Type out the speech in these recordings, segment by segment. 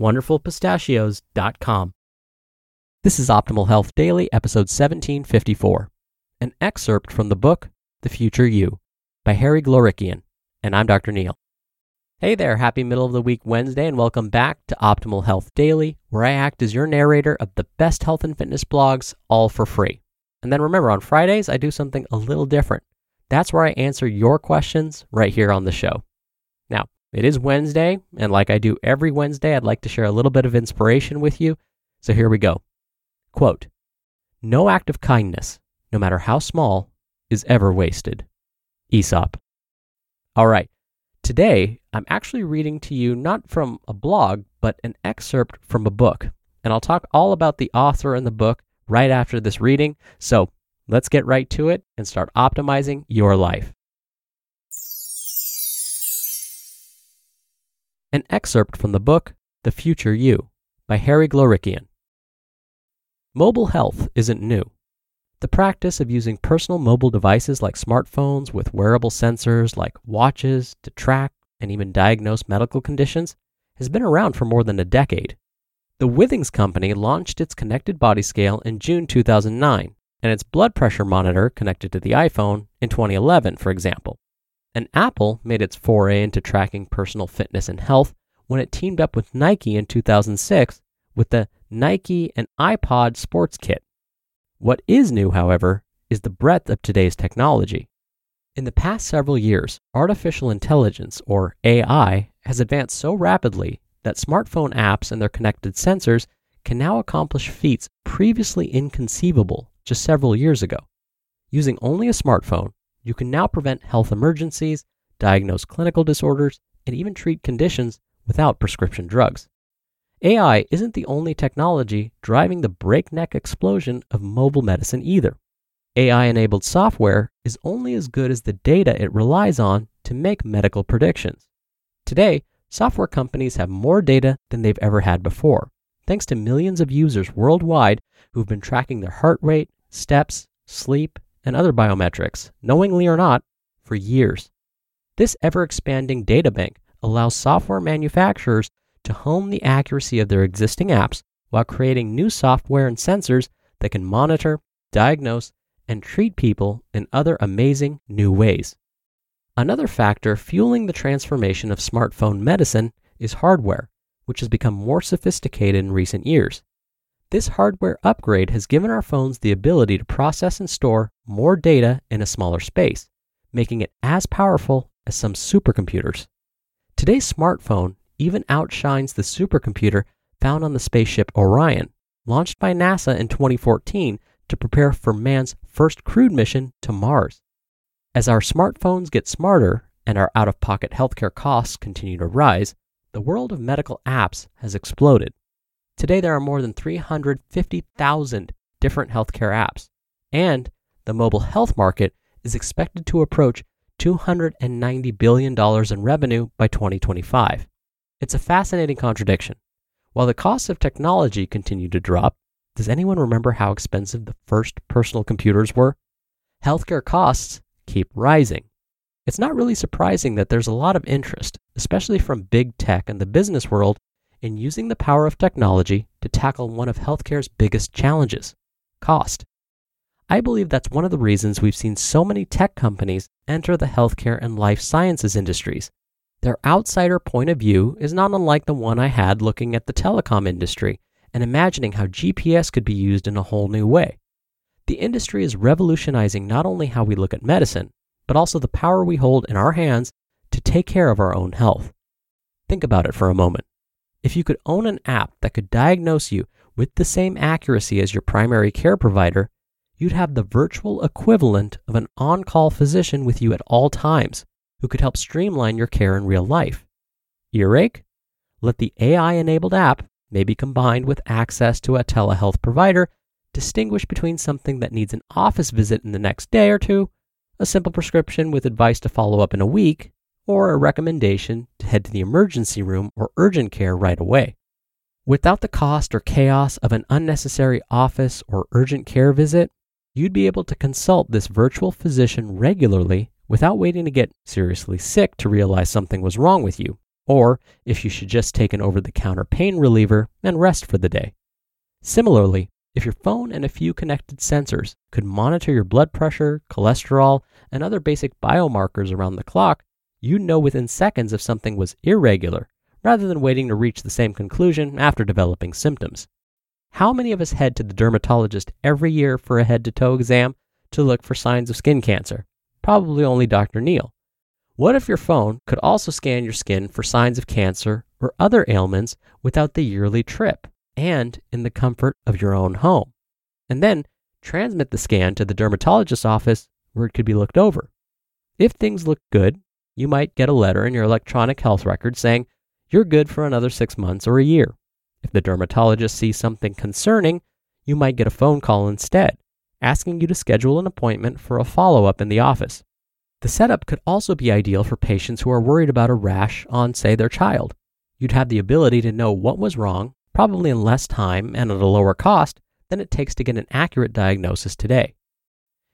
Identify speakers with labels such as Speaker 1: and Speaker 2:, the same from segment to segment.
Speaker 1: wonderfulpistachios.com. This is Optimal Health Daily, episode 1754, an excerpt from the book The Future You by Harry Glorikian, and I'm Dr. Neal. Hey there, happy middle of the week Wednesday, and welcome back to Optimal Health Daily, where I act as your narrator of the best health and fitness blogs, all for free. And then remember, on Fridays, I do something a little different. That's where I answer your questions right here on the show. It is Wednesday, and like I do every Wednesday, I'd like to share a little bit of inspiration with you. So here we go. Quote No act of kindness, no matter how small, is ever wasted. Aesop. All right. Today, I'm actually reading to you not from a blog, but an excerpt from a book. And I'll talk all about the author and the book right after this reading. So let's get right to it and start optimizing your life. An excerpt from the book The Future You by Harry Glorikian. Mobile health isn't new. The practice of using personal mobile devices like smartphones with wearable sensors like watches to track and even diagnose medical conditions has been around for more than a decade. The Withings Company launched its connected body scale in June 2009 and its blood pressure monitor connected to the iPhone in 2011, for example. And Apple made its foray into tracking personal fitness and health when it teamed up with Nike in 2006 with the Nike and iPod Sports Kit. What is new, however, is the breadth of today's technology. In the past several years, artificial intelligence, or AI, has advanced so rapidly that smartphone apps and their connected sensors can now accomplish feats previously inconceivable just several years ago. Using only a smartphone, you can now prevent health emergencies, diagnose clinical disorders, and even treat conditions without prescription drugs. AI isn't the only technology driving the breakneck explosion of mobile medicine either. AI enabled software is only as good as the data it relies on to make medical predictions. Today, software companies have more data than they've ever had before, thanks to millions of users worldwide who've been tracking their heart rate, steps, sleep, and other biometrics, knowingly or not, for years. This ever expanding data bank allows software manufacturers to hone the accuracy of their existing apps while creating new software and sensors that can monitor, diagnose, and treat people in other amazing new ways. Another factor fueling the transformation of smartphone medicine is hardware, which has become more sophisticated in recent years. This hardware upgrade has given our phones the ability to process and store more data in a smaller space, making it as powerful as some supercomputers. Today's smartphone even outshines the supercomputer found on the spaceship Orion, launched by NASA in 2014 to prepare for man's first crewed mission to Mars. As our smartphones get smarter and our out of pocket healthcare costs continue to rise, the world of medical apps has exploded. Today, there are more than 350,000 different healthcare apps, and the mobile health market is expected to approach $290 billion in revenue by 2025. It's a fascinating contradiction. While the costs of technology continue to drop, does anyone remember how expensive the first personal computers were? Healthcare costs keep rising. It's not really surprising that there's a lot of interest, especially from big tech and the business world, in using the power of technology to tackle one of healthcare's biggest challenges cost. I believe that's one of the reasons we've seen so many tech companies enter the healthcare and life sciences industries. Their outsider point of view is not unlike the one I had looking at the telecom industry and imagining how GPS could be used in a whole new way. The industry is revolutionizing not only how we look at medicine, but also the power we hold in our hands to take care of our own health. Think about it for a moment. If you could own an app that could diagnose you with the same accuracy as your primary care provider, you'd have the virtual equivalent of an on call physician with you at all times who could help streamline your care in real life. Earache? Let the AI enabled app, maybe combined with access to a telehealth provider, distinguish between something that needs an office visit in the next day or two, a simple prescription with advice to follow up in a week, or a recommendation to head to the emergency room or urgent care right away. Without the cost or chaos of an unnecessary office or urgent care visit, you'd be able to consult this virtual physician regularly without waiting to get seriously sick to realize something was wrong with you, or if you should just take an over the counter pain reliever and rest for the day. Similarly, if your phone and a few connected sensors could monitor your blood pressure, cholesterol, and other basic biomarkers around the clock, you'd know within seconds if something was irregular, rather than waiting to reach the same conclusion after developing symptoms. How many of us head to the dermatologist every year for a head to toe exam to look for signs of skin cancer? Probably only Dr. Neal. What if your phone could also scan your skin for signs of cancer or other ailments without the yearly trip and in the comfort of your own home? And then transmit the scan to the dermatologist's office where it could be looked over. If things look good, you might get a letter in your electronic health record saying you're good for another six months or a year. If the dermatologist sees something concerning, you might get a phone call instead asking you to schedule an appointment for a follow up in the office. The setup could also be ideal for patients who are worried about a rash on, say, their child. You'd have the ability to know what was wrong, probably in less time and at a lower cost than it takes to get an accurate diagnosis today.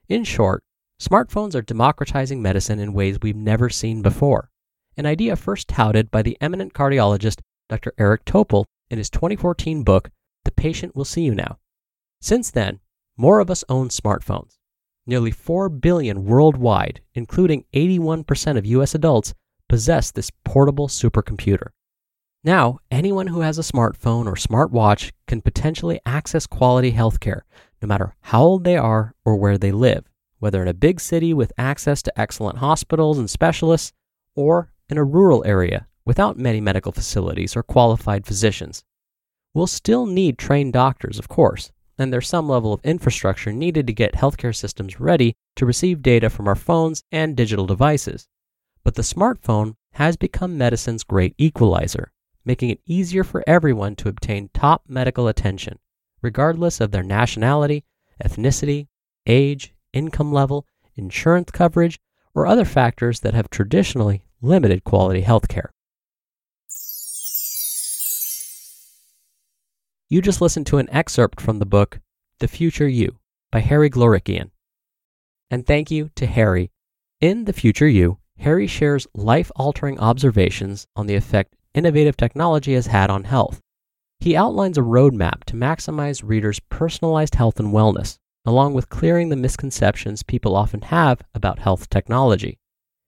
Speaker 1: In short, smartphones are democratizing medicine in ways we've never seen before, an idea first touted by the eminent cardiologist Dr. Eric Topol in his 2014 book, The Patient Will See You Now. Since then, more of us own smartphones. Nearly 4 billion worldwide, including 81% of US adults, possess this portable supercomputer. Now, anyone who has a smartphone or smartwatch can potentially access quality healthcare, no matter how old they are or where they live, whether in a big city with access to excellent hospitals and specialists, or in a rural area without many medical facilities or qualified physicians. We'll still need trained doctors, of course, and there's some level of infrastructure needed to get healthcare systems ready to receive data from our phones and digital devices. But the smartphone has become medicine's great equalizer, making it easier for everyone to obtain top medical attention, regardless of their nationality, ethnicity, age, income level, insurance coverage, or other factors that have traditionally limited quality healthcare. You just listened to an excerpt from the book The Future You by Harry Glorikian. And thank you to Harry. In The Future You, Harry shares life altering observations on the effect innovative technology has had on health. He outlines a roadmap to maximize readers' personalized health and wellness, along with clearing the misconceptions people often have about health technology.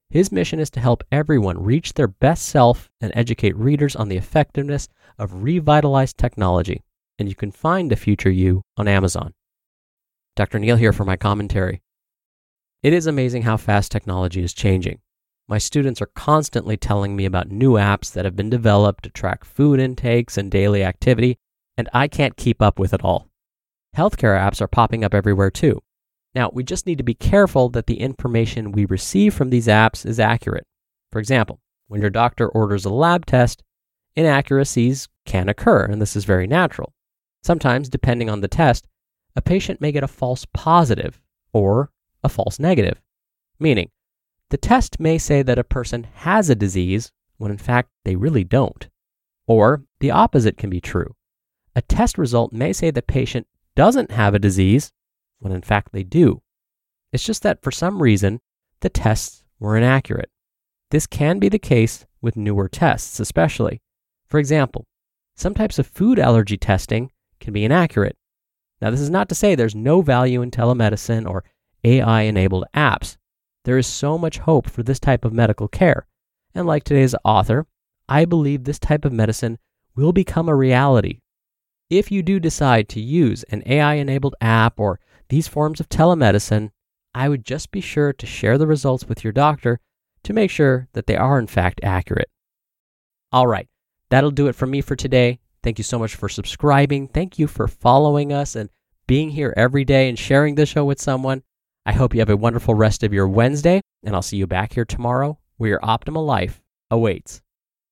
Speaker 1: His mission is to help everyone reach their best self and educate readers on the effectiveness of revitalized technology and you can find The Future You on Amazon. Dr. Neal here for my commentary. It is amazing how fast technology is changing. My students are constantly telling me about new apps that have been developed to track food intakes and daily activity, and I can't keep up with it all. Healthcare apps are popping up everywhere too. Now, we just need to be careful that the information we receive from these apps is accurate. For example, when your doctor orders a lab test, inaccuracies can occur, and this is very natural. Sometimes, depending on the test, a patient may get a false positive or a false negative, meaning the test may say that a person has a disease when in fact they really don't. Or the opposite can be true. A test result may say the patient doesn't have a disease when in fact they do. It's just that for some reason, the tests were inaccurate. This can be the case with newer tests, especially. For example, some types of food allergy testing can be inaccurate. Now, this is not to say there's no value in telemedicine or AI enabled apps. There is so much hope for this type of medical care. And like today's author, I believe this type of medicine will become a reality. If you do decide to use an AI enabled app or these forms of telemedicine, I would just be sure to share the results with your doctor to make sure that they are in fact accurate. All right, that'll do it for me for today. Thank you so much for subscribing. Thank you for following us and being here every day and sharing the show with someone. I hope you have a wonderful rest of your Wednesday, and I'll see you back here tomorrow where your optimal life awaits.